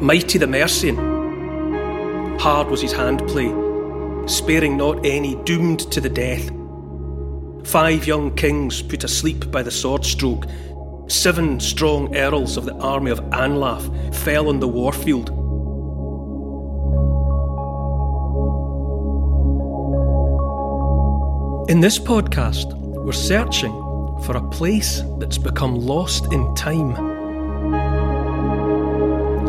Mighty the Mercian. Hard was his handplay, sparing not any doomed to the death. Five young kings put asleep by the sword stroke. Seven strong earls of the army of Anlaf fell on the warfield. In this podcast, we're searching for a place that's become lost in time.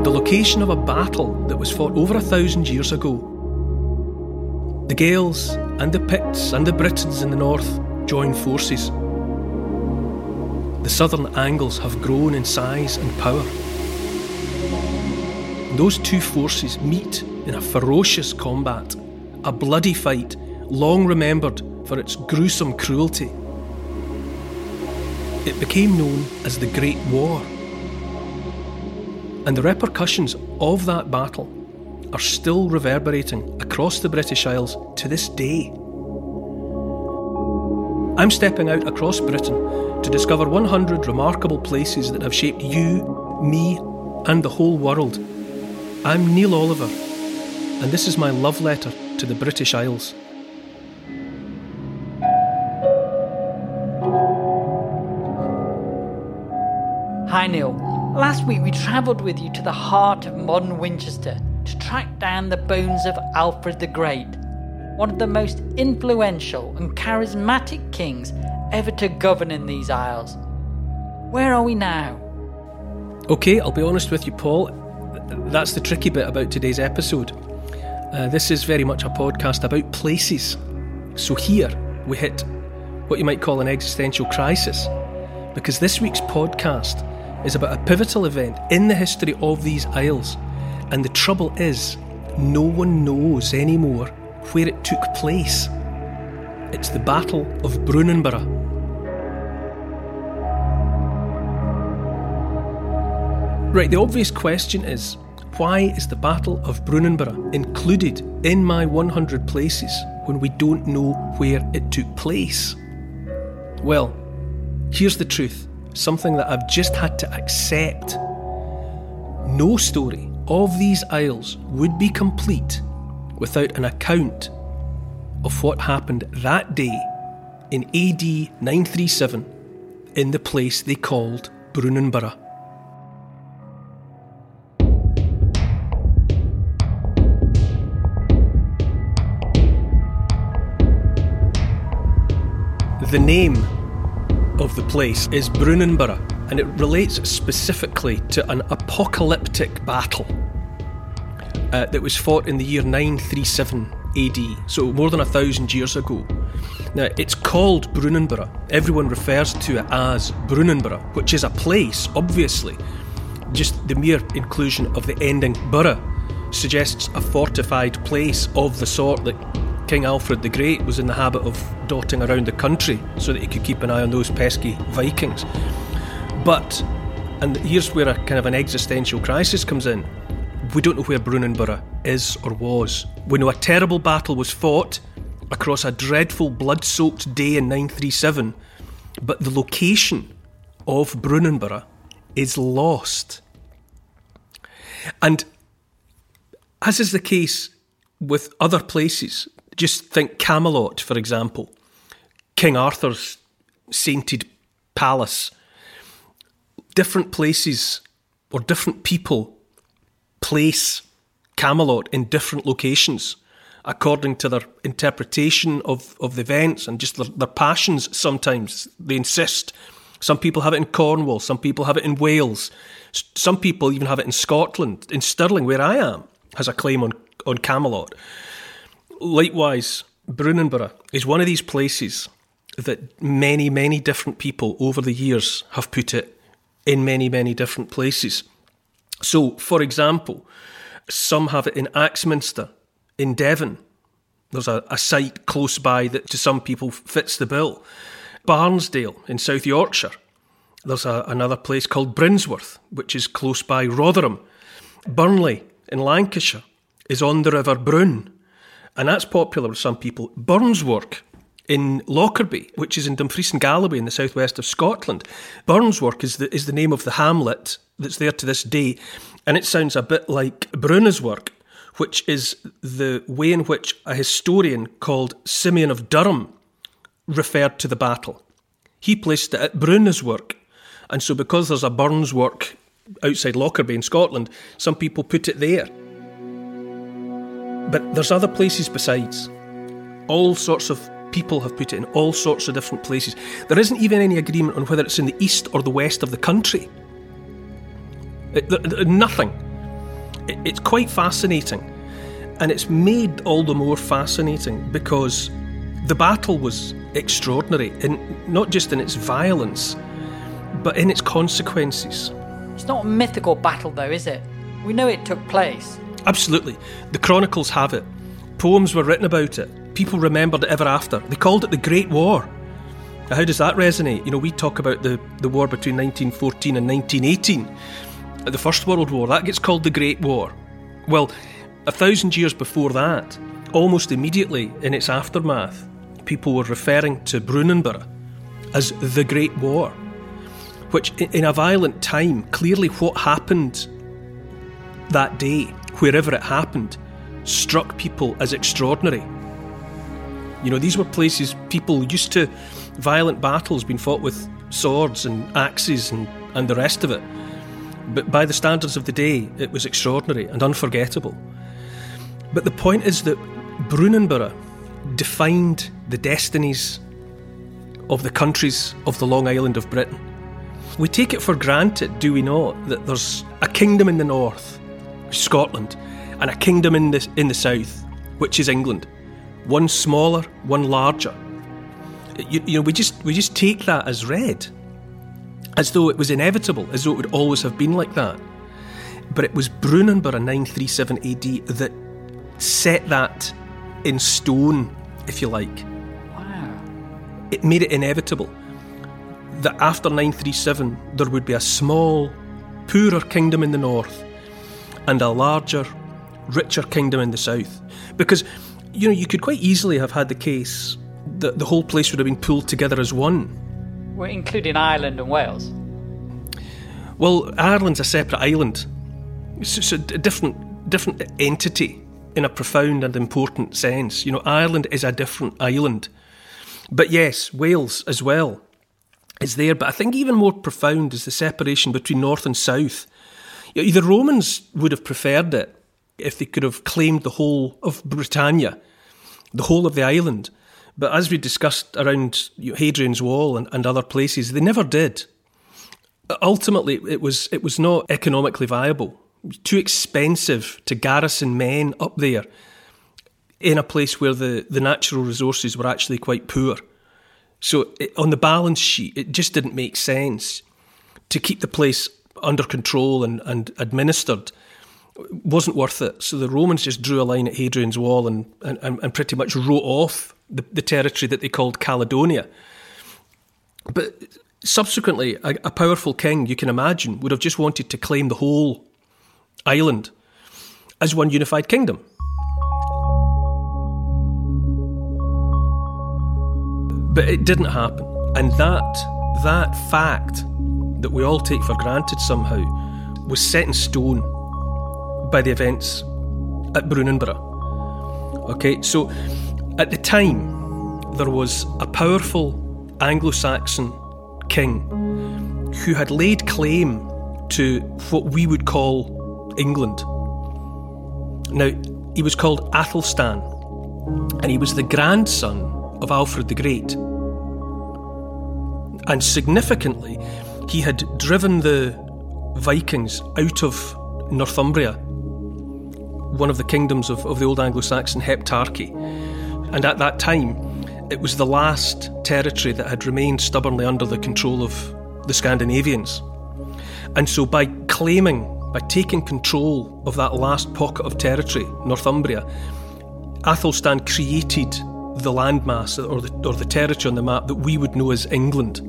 The location of a battle that was fought over a thousand years ago. The Gaels and the Picts and the Britons in the north join forces. The southern Angles have grown in size and power. Those two forces meet in a ferocious combat, a bloody fight long remembered for its gruesome cruelty. It became known as the Great War. And the repercussions of that battle are still reverberating across the British Isles to this day. I'm stepping out across Britain to discover 100 remarkable places that have shaped you, me, and the whole world. I'm Neil Oliver, and this is my love letter to the British Isles. Hi Neil. Last week we travelled with you to the heart of modern Winchester to track down the bones of Alfred the Great one of the most influential and charismatic kings ever to govern in these isles. Where are we now? Okay, I'll be honest with you, Paul. That's the tricky bit about today's episode. Uh, this is very much a podcast about places. So here we hit what you might call an existential crisis, because this week's podcast is about a pivotal event in the history of these isles. And the trouble is, no one knows anymore where it took place. It's the Battle of Brunanburh. Right, the obvious question is why is the Battle of Brunanburh included in my 100 places when we don't know where it took place? Well, here's the truth something that I've just had to accept. No story of these isles would be complete without an account of what happened that day in AD 937 in the place they called Brunanburh. The name of the place is Brunanburh, and it relates specifically to an apocalyptic battle uh, that was fought in the year 937 AD, so more than a thousand years ago. Now, it's called Brunanburh. Everyone refers to it as Brunanburh, which is a place, obviously. Just the mere inclusion of the ending burh suggests a fortified place of the sort that King Alfred the Great was in the habit of dotting around the country so that he could keep an eye on those pesky Vikings. But, and here's where a kind of an existential crisis comes in we don't know where Brunanburh is or was. We know a terrible battle was fought across a dreadful blood soaked day in 937, but the location of Brunanburh is lost. And as is the case with other places, just think Camelot, for example, King Arthur's sainted palace. Different places or different people place Camelot in different locations according to their interpretation of, of the events and just their, their passions sometimes. They insist. Some people have it in Cornwall, some people have it in Wales, some people even have it in Scotland. In Stirling, where I am, has a claim on, on Camelot. Likewise, Brunanburh is one of these places that many, many different people over the years have put it in many, many different places. So, for example, some have it in Axminster in Devon. There's a, a site close by that to some people fits the bill. Barnsdale in South Yorkshire. There's a, another place called Brinsworth, which is close by Rotherham. Burnley in Lancashire is on the River Brun, and that's popular with some people. Burnswork in Lockerbie, which is in Dumfries and Galloway in the southwest of Scotland. Burnswork is the, is the name of the hamlet that's there to this day, and it sounds a bit like Brunaswork, which is the way in which a historian called Simeon of Durham referred to the battle. He placed it at Brunaswork, and so because there's a Burnswork outside Lockerbie in Scotland, some people put it there. But there's other places besides. All sorts of people have put it in all sorts of different places. There isn't even any agreement on whether it's in the east or the west of the country. It, nothing. It, it's quite fascinating. And it's made all the more fascinating because the battle was extraordinary, in, not just in its violence, but in its consequences. It's not a mythical battle, though, is it? We know it took place. Absolutely. The chronicles have it. Poems were written about it people remembered it ever after. They called it the Great War. Now, how does that resonate? You know, we talk about the, the war between 1914 and 1918, the First World War. That gets called the Great War. Well, a thousand years before that, almost immediately in its aftermath, people were referring to Brunanburh as the Great War, which in a violent time, clearly what happened that day, wherever it happened, struck people as extraordinary. You know, these were places people used to violent battles being fought with swords and axes and, and the rest of it. But by the standards of the day, it was extraordinary and unforgettable. But the point is that Brunanburh defined the destinies of the countries of the Long Island of Britain. We take it for granted, do we not, that there's a kingdom in the north, Scotland, and a kingdom in the, in the south, which is England one smaller, one larger. You, you know, we just we just take that as read, as though it was inevitable, as though it would always have been like that. But it was Brunanburh in 937 AD that set that in stone, if you like. Wow. It made it inevitable that after 937 there would be a small, poorer kingdom in the north and a larger, richer kingdom in the south. Because you know, you could quite easily have had the case that the whole place would have been pulled together as one. We're including Ireland and Wales. Well, Ireland's a separate island. It's, it's a different, different entity in a profound and important sense. You know, Ireland is a different island. But yes, Wales as well is there. But I think even more profound is the separation between North and South. The Romans would have preferred it if they could have claimed the whole of Britannia, the whole of the island. But as we discussed around Hadrian's Wall and, and other places, they never did. Ultimately, it was it was not economically viable. Too expensive to garrison men up there in a place where the, the natural resources were actually quite poor. So, it, on the balance sheet, it just didn't make sense to keep the place under control and, and administered wasn't worth it. So the Romans just drew a line at Hadrian's Wall and, and, and pretty much wrote off the, the territory that they called Caledonia. But subsequently, a, a powerful king, you can imagine, would have just wanted to claim the whole island as one unified kingdom. But it didn't happen. And that, that fact that we all take for granted somehow was set in stone by the events at Brunanburh. Okay, so at the time, there was a powerful Anglo Saxon king who had laid claim to what we would call England. Now, he was called Athelstan, and he was the grandson of Alfred the Great. And significantly, he had driven the Vikings out of Northumbria, one of the kingdoms of, of the old Anglo Saxon Heptarchy. And at that time, it was the last territory that had remained stubbornly under the control of the Scandinavians. And so, by claiming, by taking control of that last pocket of territory, Northumbria, Athelstan created the landmass or the, or the territory on the map that we would know as England.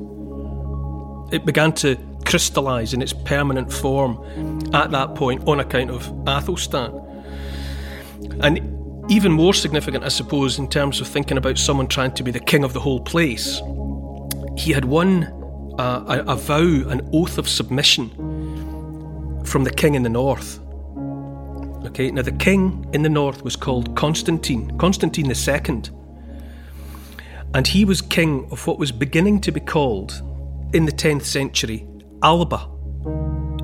It began to crystallise in its permanent form at that point on account of Athelstan. And even more significant, I suppose, in terms of thinking about someone trying to be the king of the whole place, he had won a, a, a vow, an oath of submission from the king in the north. Okay, now the king in the north was called Constantine, Constantine II. And he was king of what was beginning to be called, in the 10th century, Alba.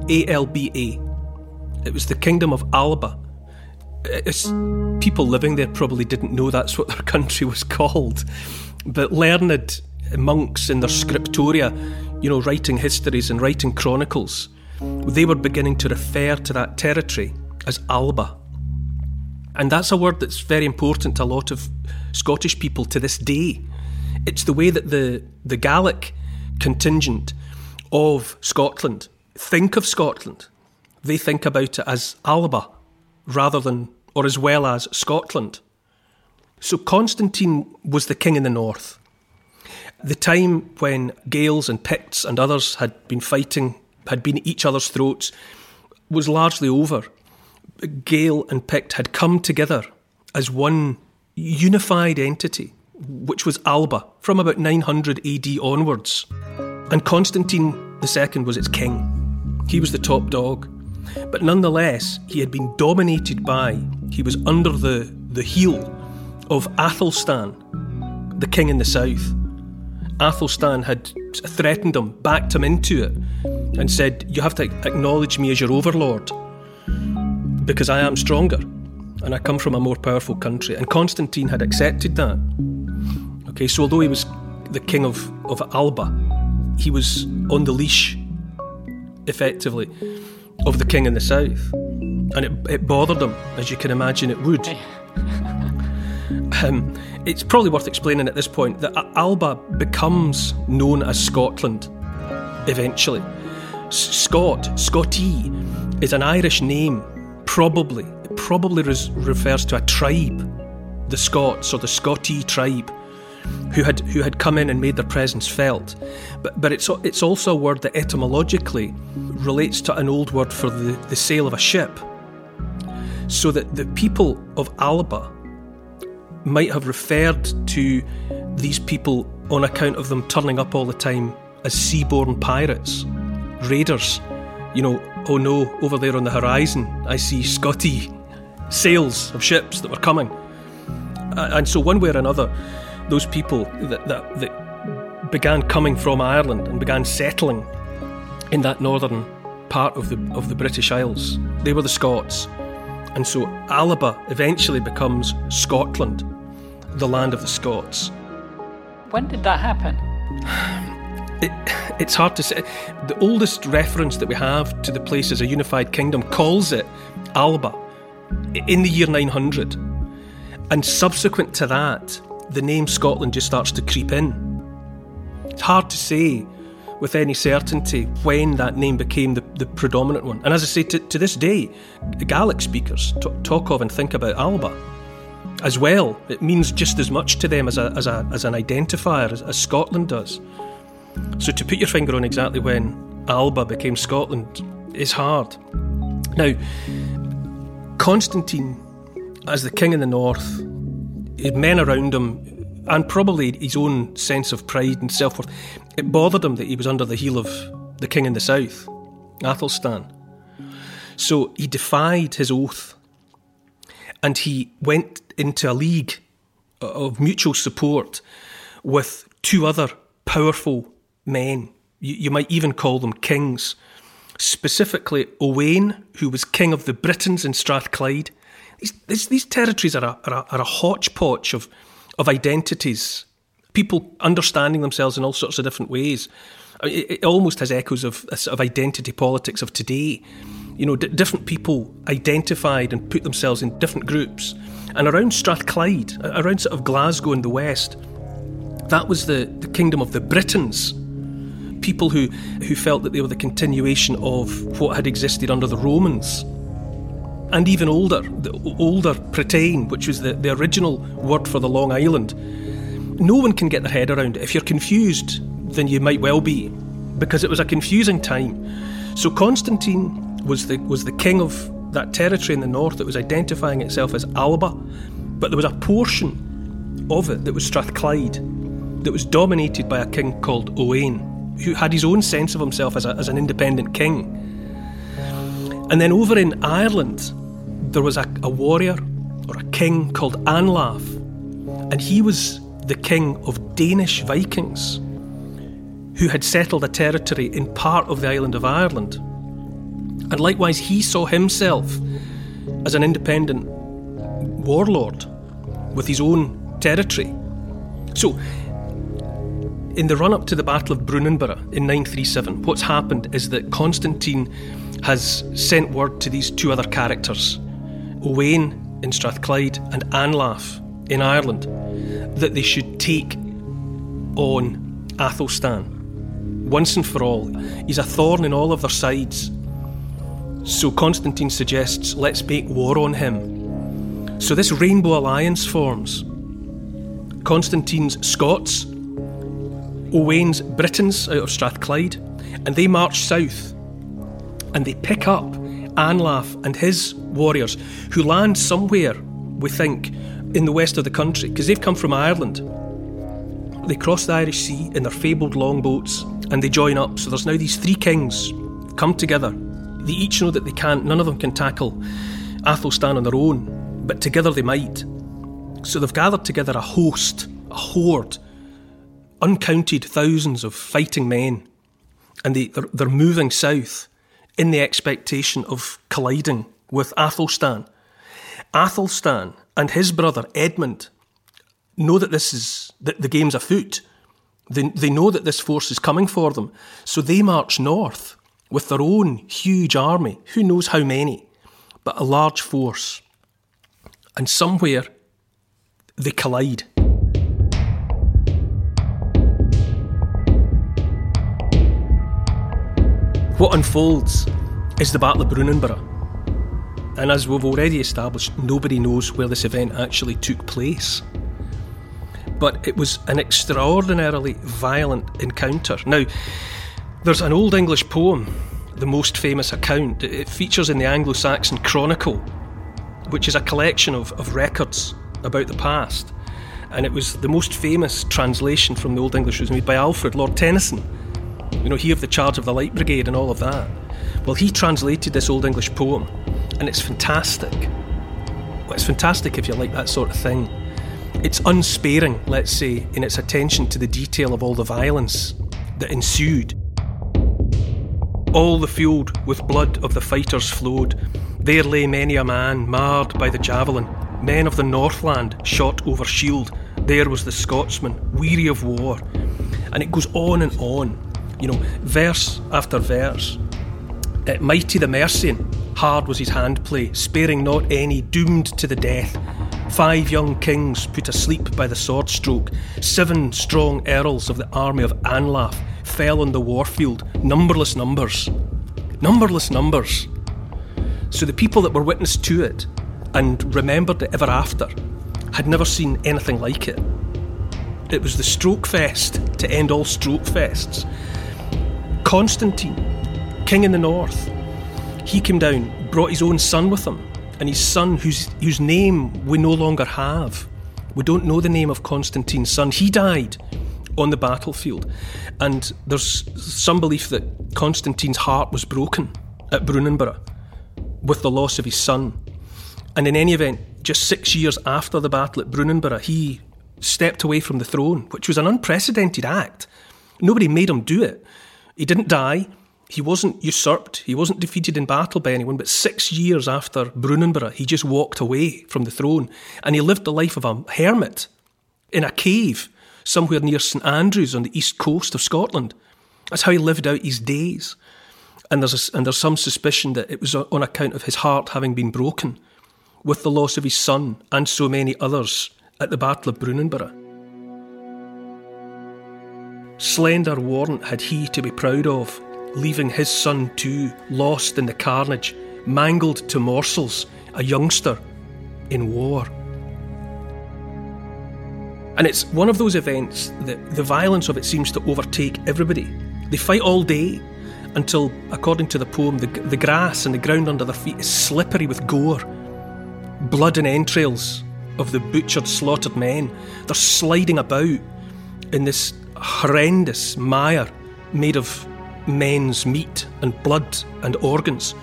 A L B A. It was the kingdom of Alba. It's, people living there probably didn't know that's what their country was called. But learned monks in their scriptoria, you know, writing histories and writing chronicles, they were beginning to refer to that territory as Alba. And that's a word that's very important to a lot of Scottish people to this day. It's the way that the, the Gaelic contingent of Scotland think of Scotland. They think about it as Alba rather than, or as well as, Scotland. So Constantine was the king in the north. The time when Gaels and Picts and others had been fighting, had been at each other's throats, was largely over. Gael and Pict had come together as one unified entity, which was Alba, from about 900 AD onwards. And Constantine II was its king. He was the top dog. But nonetheless, he had been dominated by, he was under the, the heel of Athelstan, the king in the south. Athelstan had threatened him, backed him into it, and said, You have to acknowledge me as your overlord because I am stronger and I come from a more powerful country. And Constantine had accepted that. Okay, so although he was the king of, of Alba, he was on the leash, effectively, of the king in the south. And it, it bothered him, as you can imagine it would. Um, it's probably worth explaining at this point that Alba becomes known as Scotland eventually. Scot, Scotty, is an Irish name, probably. It probably res- refers to a tribe, the Scots or the Scotty tribe, who had who had come in and made their presence felt. But but it's it's also a word that etymologically relates to an old word for the, the sail of a ship. So that the people of Alba might have referred to these people on account of them turning up all the time as seaborne pirates, raiders. You know, oh no, over there on the horizon, I see Scotty sails of ships that were coming. And so, one way or another, those people that, that, that began coming from Ireland and began settling in that northern part of the of the British Isles. They were the Scots. And so Alba eventually becomes Scotland, the land of the Scots. When did that happen? It, it's hard to say. The oldest reference that we have to the place as a unified kingdom calls it Alba in the year 900. And subsequent to that, the name Scotland just starts to creep in. It's hard to say with any certainty when that name became the, the predominant one. And as I say, to, to this day, Gaelic speakers t- talk of and think about Alba as well. It means just as much to them as, a, as, a, as an identifier as, as Scotland does. So to put your finger on exactly when Alba became Scotland is hard. Now, Constantine, as the king in the north, men around him, and probably his own sense of pride and self worth, it bothered him that he was under the heel of the king in the south, Athelstan. So he defied his oath and he went into a league of mutual support with two other powerful men. You, you might even call them kings specifically Owain, who was king of the Britons in Strathclyde. These, these, territories are a, are, a, are a hodgepodge of, of identities, people understanding themselves in all sorts of different ways. It, it, almost has echoes of, of identity politics of today. You know, d- different people identified and put themselves in different groups. And around Strathclyde, around sort of Glasgow in the west, that was the, the kingdom of the Britons people who, who felt that they were the continuation of what had existed under the Romans. And even older, the older Praetain, which was the, the original word for the Long Island. No one can get their head around it. If you're confused, then you might well be, because it was a confusing time. So Constantine was the was the king of that territory in the north that was identifying itself as Alba, but there was a portion of it that was Strathclyde that was dominated by a king called Owain who had his own sense of himself as, a, as an independent king. And then over in Ireland, there was a, a warrior or a king called Anlaf, and he was the king of Danish Vikings who had settled a territory in part of the island of Ireland. And likewise, he saw himself as an independent warlord with his own territory. So in the run up to the Battle of Brunanburh in 937, what's happened is that Constantine has sent word to these two other characters, Owain in Strathclyde and Anlaf in Ireland, that they should take on Athelstan once and for all. He's a thorn in all of their sides. So Constantine suggests, let's make war on him. So this rainbow alliance forms. Constantine's Scots Owain's Britons out of Strathclyde, and they march south and they pick up Anlaf and his warriors, who land somewhere, we think, in the west of the country, because they've come from Ireland. They cross the Irish Sea in their fabled longboats and they join up. So there's now these three kings come together. They each know that they can't, none of them can tackle Athelstan on their own, but together they might. So they've gathered together a host, a horde uncounted thousands of fighting men, and they, they're, they're moving south in the expectation of colliding with Athelstan. Athelstan and his brother Edmund know that this is that the game's afoot. They, they know that this force is coming for them, so they march north with their own huge army, who knows how many, but a large force. And somewhere they collide. What unfolds is the Battle of Brunanburh. And as we've already established, nobody knows where this event actually took place. But it was an extraordinarily violent encounter. Now, there's an Old English poem, the most famous account. It features in the Anglo Saxon Chronicle, which is a collection of, of records about the past. And it was the most famous translation from the Old English was made by Alfred, Lord Tennyson you know, he of the charge of the Light Brigade and all of that. Well, he translated this Old English poem, and it's fantastic. Well, it's fantastic if you like that sort of thing. It's unsparing, let's say, in its attention to the detail of all the violence that ensued. All the field with blood of the fighters flowed. There lay many a man marred by the javelin. Men of the Northland shot over shield. There was the Scotsman, weary of war. And it goes on and on you know, verse after verse. Uh, mighty the Mercian, hard was his handplay, sparing not any, doomed to the death. Five young kings put asleep by the sword stroke. Seven strong earls of the army of Anlaf fell on the warfield, numberless numbers. Numberless numbers. So the people that were witness to it and remembered it ever after had never seen anything like it. It was the stroke fest to end all stroke fests. Constantine, king in the north, he came down, brought his own son with him, and his son, whose, whose name we no longer have. We don't know the name of Constantine's son. He died on the battlefield. And there's some belief that Constantine's heart was broken at Brunanburh with the loss of his son. And in any event, just six years after the battle at Brunanburh, he stepped away from the throne, which was an unprecedented act. Nobody made him do it. He didn't die. He wasn't usurped, he wasn't defeated in battle by anyone, but six years after Brunanburh, he just walked away from the throne and he lived the life of a hermit in a cave somewhere near St Andrews on the east coast of Scotland. That's how he lived out his days. And there's, a, and there's some suspicion that it was on account of his heart having been broken with the loss of his son and so many others at the Battle of Brunanburh. Slender warrant had he to be proud of, leaving his son too lost in the carnage, mangled to morsels, a youngster in war. And it's one of those events that the violence of it seems to overtake everybody. They fight all day until, according to the poem, the, the grass and the ground under their feet is slippery with gore. Blood and entrails of the butchered, slaughtered men. They're sliding about in this horrendous mire made of men's meat and blood and organs.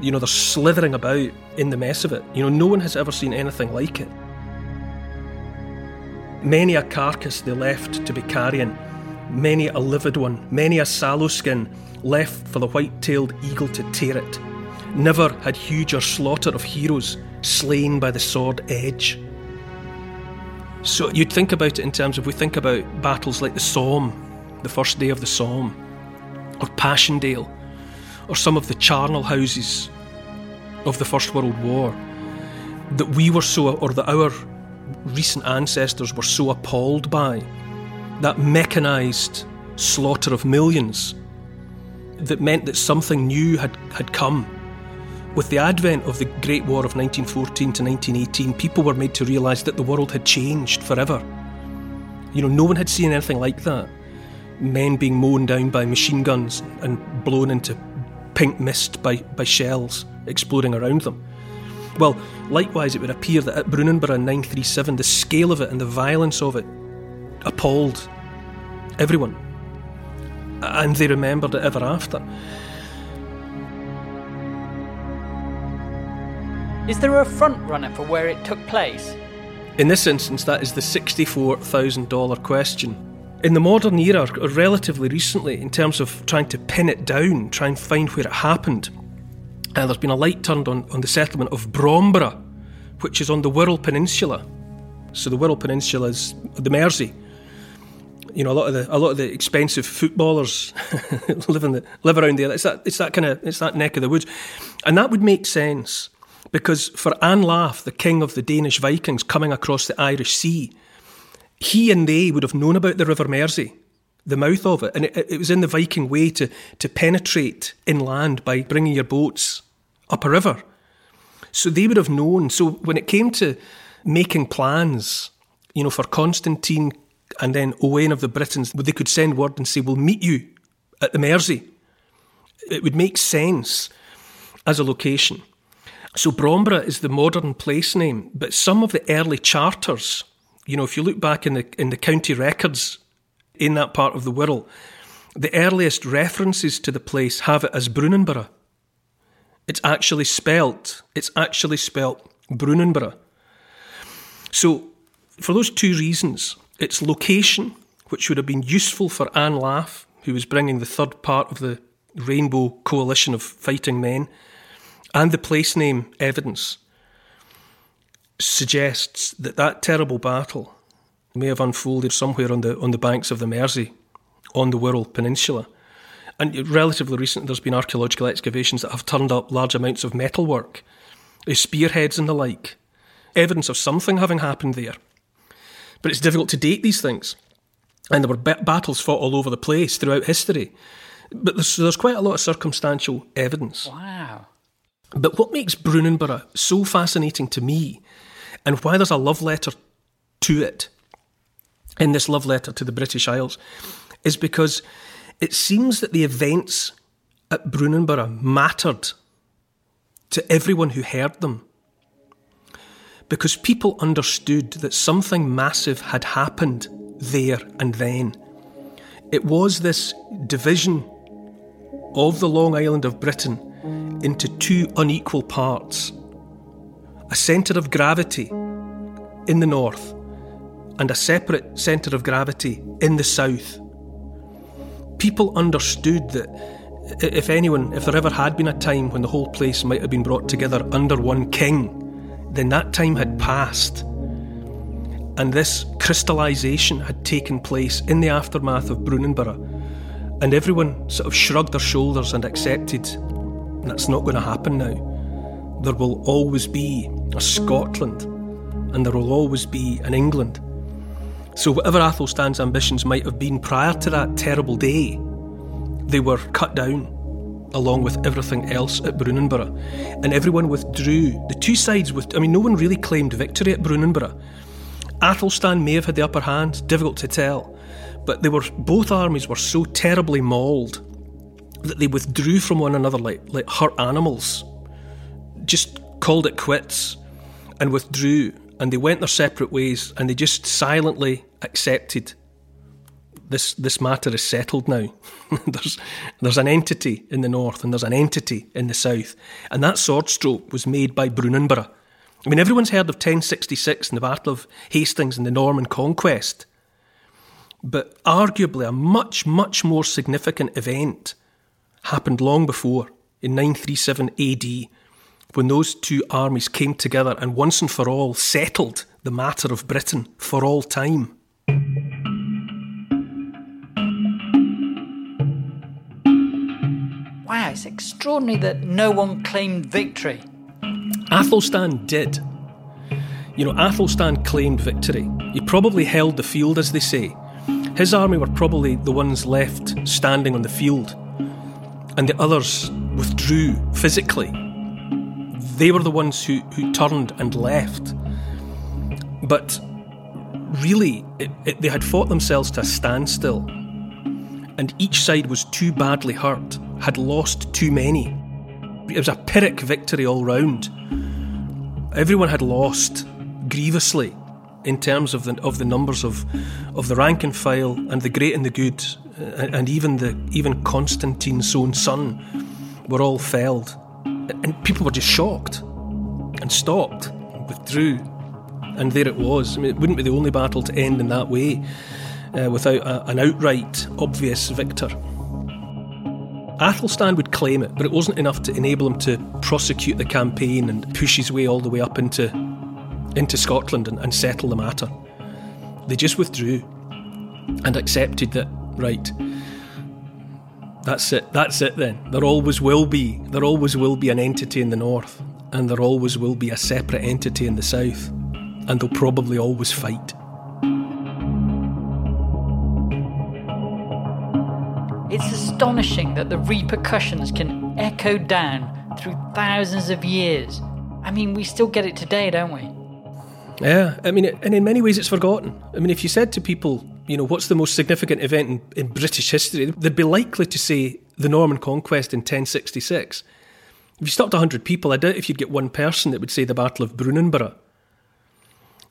You know, they're slithering about in the mess of it. You know, no one has ever seen anything like it. Many a carcass they left to be carrion, many a livid one, many a sallow skin left for the white tailed eagle to tear it. Never had huger slaughter of heroes slain by the sword edge. So you'd think about it in terms of we think about battles like the Somme, the first day of the Somme, or Passchendaele, or some of the charnel houses of the First World War, that we were so, or that our recent ancestors were so appalled by, that mechanised slaughter of millions, that meant that something new had, had come with the advent of the Great War of 1914 to 1918, people were made to realise that the world had changed forever. You know, no one had seen anything like that. Men being mown down by machine guns and blown into pink mist by, by shells exploding around them. Well, likewise, it would appear that at Brunanburh in 937, the scale of it and the violence of it appalled everyone. And they remembered it ever after. Is there a front runner for where it took place? In this instance, that is the $64,000 question. In the modern era, relatively recently, in terms of trying to pin it down, try and find where it happened, uh, there's been a light turned on, on the settlement of Bromborough, which is on the Wirral Peninsula. So the Wirral Peninsula is the Mersey. You know, a lot of the a lot of the expensive footballers live in the live around there. It's that it's that kind of it's that neck of the woods, and that would make sense because for Anlaf, the king of the Danish Vikings coming across the Irish Sea, he and they would have known about the River Mersey, the mouth of it. And it, it was in the Viking way to, to penetrate inland by bringing your boats up a river. So they would have known. So when it came to making plans, you know, for Constantine and then Owain of the Britons, they could send word and say, We'll meet you at the Mersey. It would make sense as a location. So Bromborough is the modern place name, but some of the early charters, you know, if you look back in the in the county records in that part of the Wirral, the earliest references to the place have it as Brunanburh. It's actually spelt. It's actually spelt Brunanburh. So, for those two reasons, its location, which would have been useful for Anlaf, who was bringing the third part of the Rainbow Coalition of fighting men, and the place name evidence suggests that that terrible battle may have unfolded somewhere on the on the banks of the Mersey, on the Wirral Peninsula. And relatively recently, there's been archaeological excavations that have turned up large amounts of metalwork, uh, spearheads and the like, evidence of something having happened there. But it's difficult to date these things, and there were b- battles fought all over the place throughout history. But there's, there's quite a lot of circumstantial evidence. Wow. But what makes Brunanburh so fascinating to me, and why there's a love letter to it in this love letter to the British Isles, is because it seems that the events at Brunanburh mattered to everyone who heard them. Because people understood that something massive had happened there and then. It was this division of the Long Island of Britain into two unequal parts a centre of gravity in the north and a separate centre of gravity in the south. People understood that if anyone, if there ever had been a time when the whole place might have been brought together under one king, then that time had passed. And this crystallisation had taken place in the aftermath of Brunanburh. And everyone sort of shrugged their shoulders and accepted that's not going to happen now. There will always be a Scotland, and there will always be an England. So, whatever Athelstan's ambitions might have been prior to that terrible day, they were cut down along with everything else at Brunanburh. And everyone withdrew. The two sides, with, I mean, no one really claimed victory at Brunanburh. Athelstan may have had the upper hand, difficult to tell, but they were both armies were so terribly mauled that they withdrew from one another like, like hurt animals, just called it quits and withdrew, and they went their separate ways, and they just silently accepted this this matter is settled now. there's there's an entity in the north and there's an entity in the south, and that sword stroke was made by Brunanburh. I mean, everyone's heard of 1066 and the Battle of Hastings and the Norman Conquest, but arguably a much much more significant event happened long before in 937 AD when those two armies came together and once and for all settled the matter of Britain for all time. Wow, it's extraordinary that no one claimed victory. Athelstan did. You know, Athelstan claimed victory. He probably held the field, as they say. His army were probably the ones left standing on the field, and the others withdrew physically they were the ones who, who turned and left. But really, it, it, they had fought themselves to a standstill. And each side was too badly hurt, had lost too many. It was a Pyrrhic victory all round. Everyone had lost grievously in terms of the of the numbers of of the rank and file and the great and the good, and, and even the even Constantine's own son were all felled and people were just shocked and stopped, and withdrew, and there it was. I mean, it wouldn't be the only battle to end in that way uh, without a, an outright obvious victor. Athelstan would claim it, but it wasn't enough to enable him to prosecute the campaign and push his way all the way up into, into Scotland and, and settle the matter. They just withdrew and accepted that, right, that's it. That's it then. There always will be. There always will be an entity in the north, and there always will be a separate entity in the south, and they'll probably always fight. It's astonishing that the repercussions can echo down through thousands of years. I mean, we still get it today, don't we? Yeah, I mean, and in many ways it's forgotten. I mean, if you said to people, you know, what's the most significant event in, in British history, they'd be likely to say the Norman conquest in 1066. If you stopped 100 people, I doubt if you'd get one person that would say the Battle of Brunanburh.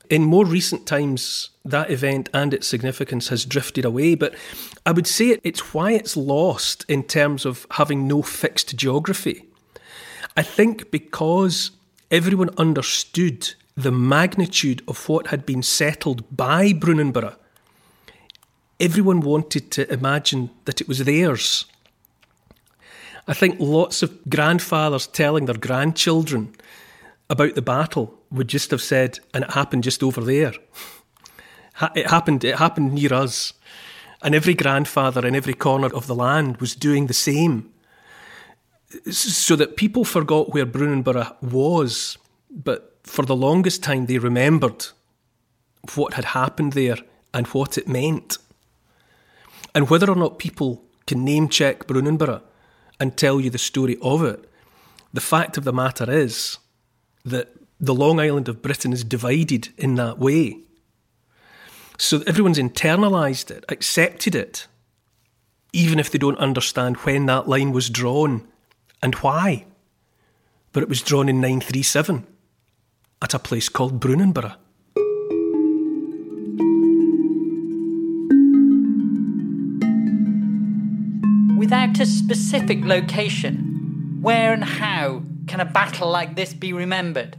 In more recent times, that event and its significance has drifted away, but I would say it's why it's lost in terms of having no fixed geography. I think because everyone understood the magnitude of what had been settled by Brunanburh everyone wanted to imagine that it was theirs. I think lots of grandfathers telling their grandchildren about the battle would just have said, and it happened just over there. It happened, it happened near us. And every grandfather in every corner of the land was doing the same. So that people forgot where Brunanburh was, but for the longest time they remembered what had happened there and what it meant. And whether or not people can name check Brunanburh and tell you the story of it, the fact of the matter is that the Long Island of Britain is divided in that way. So everyone's internalised it, accepted it, even if they don't understand when that line was drawn and why. But it was drawn in 937 at a place called Brunanburh. A specific location, where and how can a battle like this be remembered?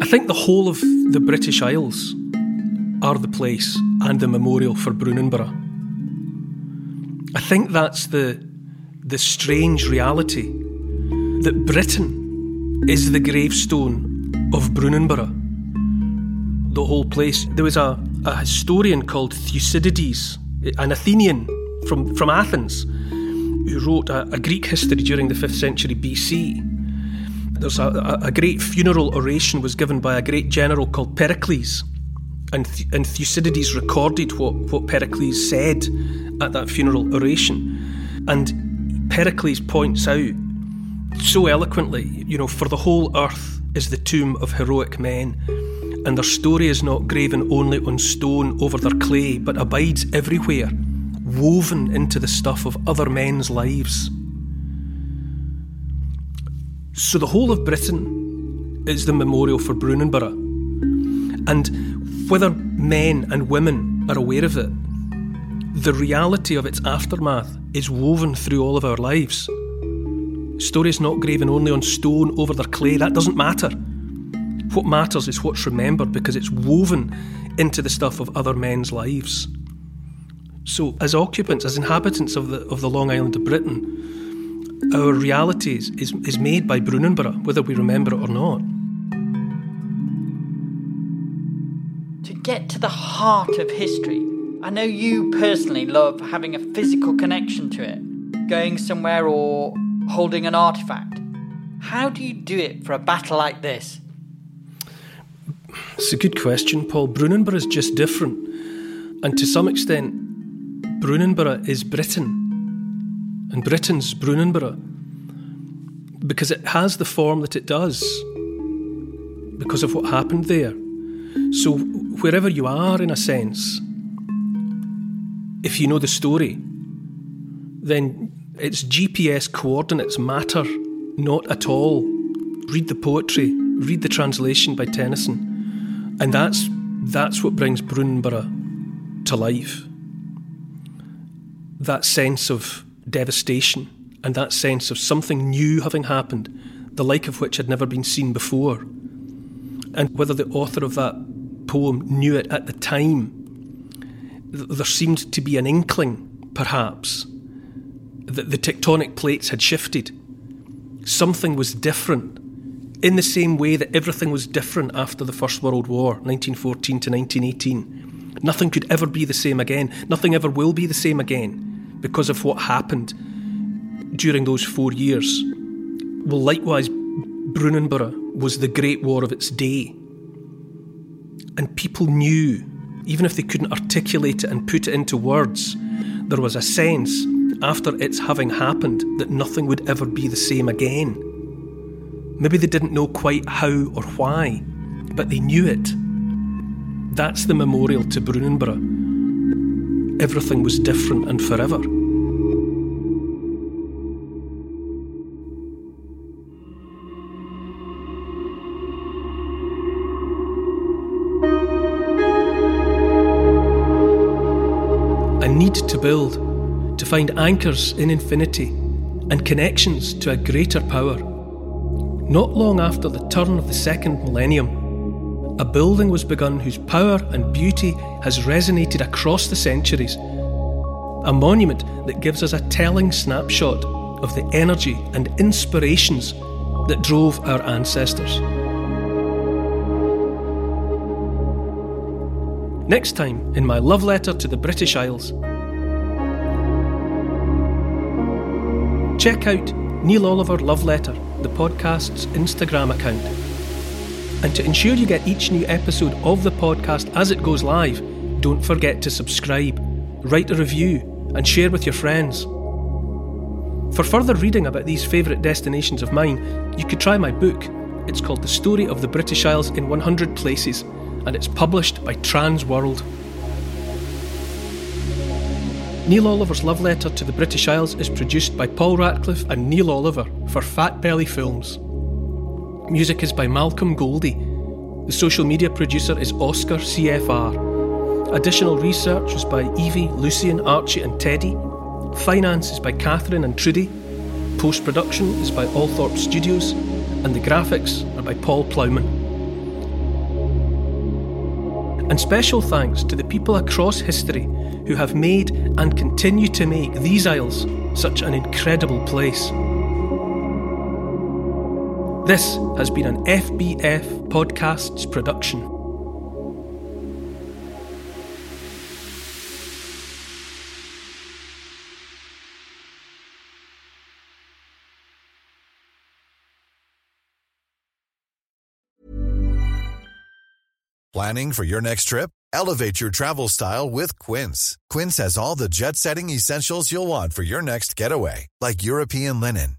I think the whole of the British Isles are the place and the memorial for Brunanburh. I think that's the the strange reality that Britain is the gravestone of Brunanburh. The whole place. There was a, a historian called Thucydides, an Athenian from, from Athens, who wrote a, a Greek history during the 5th century BC. There's a, a, great funeral oration was given by a great general called Pericles, and, and Thucydides recorded what, what Pericles said at that funeral oration. And Pericles points out so eloquently, you know, for the whole earth is the tomb of heroic men, and their story is not graven only on stone over their clay, but abides everywhere, woven into the stuff of other men's lives. So the whole of Britain is the memorial for Brunanburh. And whether men and women are aware of it, the reality of its aftermath is woven through all of our lives. Stories not graven only on stone over their clay, that doesn't matter. What matters is what's remembered because it's woven into the stuff of other men's lives. So, as occupants, as inhabitants of the, of the Long Island of Britain, our reality is, is, is made by Brunanburh, whether we remember it or not. To get to the heart of history, I know you personally love having a physical connection to it, going somewhere or holding an artifact. How do you do it for a battle like this? It's a good question, Paul. Brunanburh is just different. And to some extent, Brunanburh is Britain. And Britain's Brunanburh. Because it has the form that it does. Because of what happened there. So, wherever you are, in a sense, if you know the story, then its GPS coordinates matter not at all. Read the poetry, read the translation by Tennyson, and that's that's what brings Brunanburh to life. That sense of devastation and that sense of something new having happened, the like of which had never been seen before. And whether the author of that poem knew it at the time, there seemed to be an inkling, perhaps, that the tectonic plates had shifted. Something was different, in the same way that everything was different after the First World War, 1914 to 1918. Nothing could ever be the same again. Nothing ever will be the same again because of what happened during those four years. Well, likewise, Brunanburh was the great war of its day. And people knew, even if they couldn't articulate it and put it into words, there was a sense after it's having happened that nothing would ever be the same again. Maybe they didn't know quite how or why, but they knew it. That's the memorial to Brunanburh. Everything was different and forever. I need to build to find anchors in infinity and connections to a greater power. Not long after the turn of the second millennium, a building was begun whose power and beauty has resonated across the centuries. A monument that gives us a telling snapshot of the energy and inspirations that drove our ancestors. Next time, in my love letter to the British Isles, Check out Neil Oliver Love Letter, the podcast's Instagram account. And to ensure you get each new episode of the podcast as it goes live, don't forget to subscribe, write a review, and share with your friends. For further reading about these favourite destinations of mine, you could try my book. It's called The Story of the British Isles in 100 Places, and it's published by Transworld. Neil Oliver's love letter to the British Isles is produced by Paul Ratcliffe and Neil Oliver for Fat Belly Films. Music is by Malcolm Goldie. The social media producer is Oscar CFR. Additional research was by Evie, Lucian, Archie, and Teddy. Finance is by Catherine and Trudy. Post production is by Althorpe Studios. And the graphics are by Paul Plowman. And special thanks to the people across history who have made and continue to make these Isles such an incredible place. This has been an FBF Podcasts production. Planning for your next trip? Elevate your travel style with Quince. Quince has all the jet setting essentials you'll want for your next getaway, like European linen,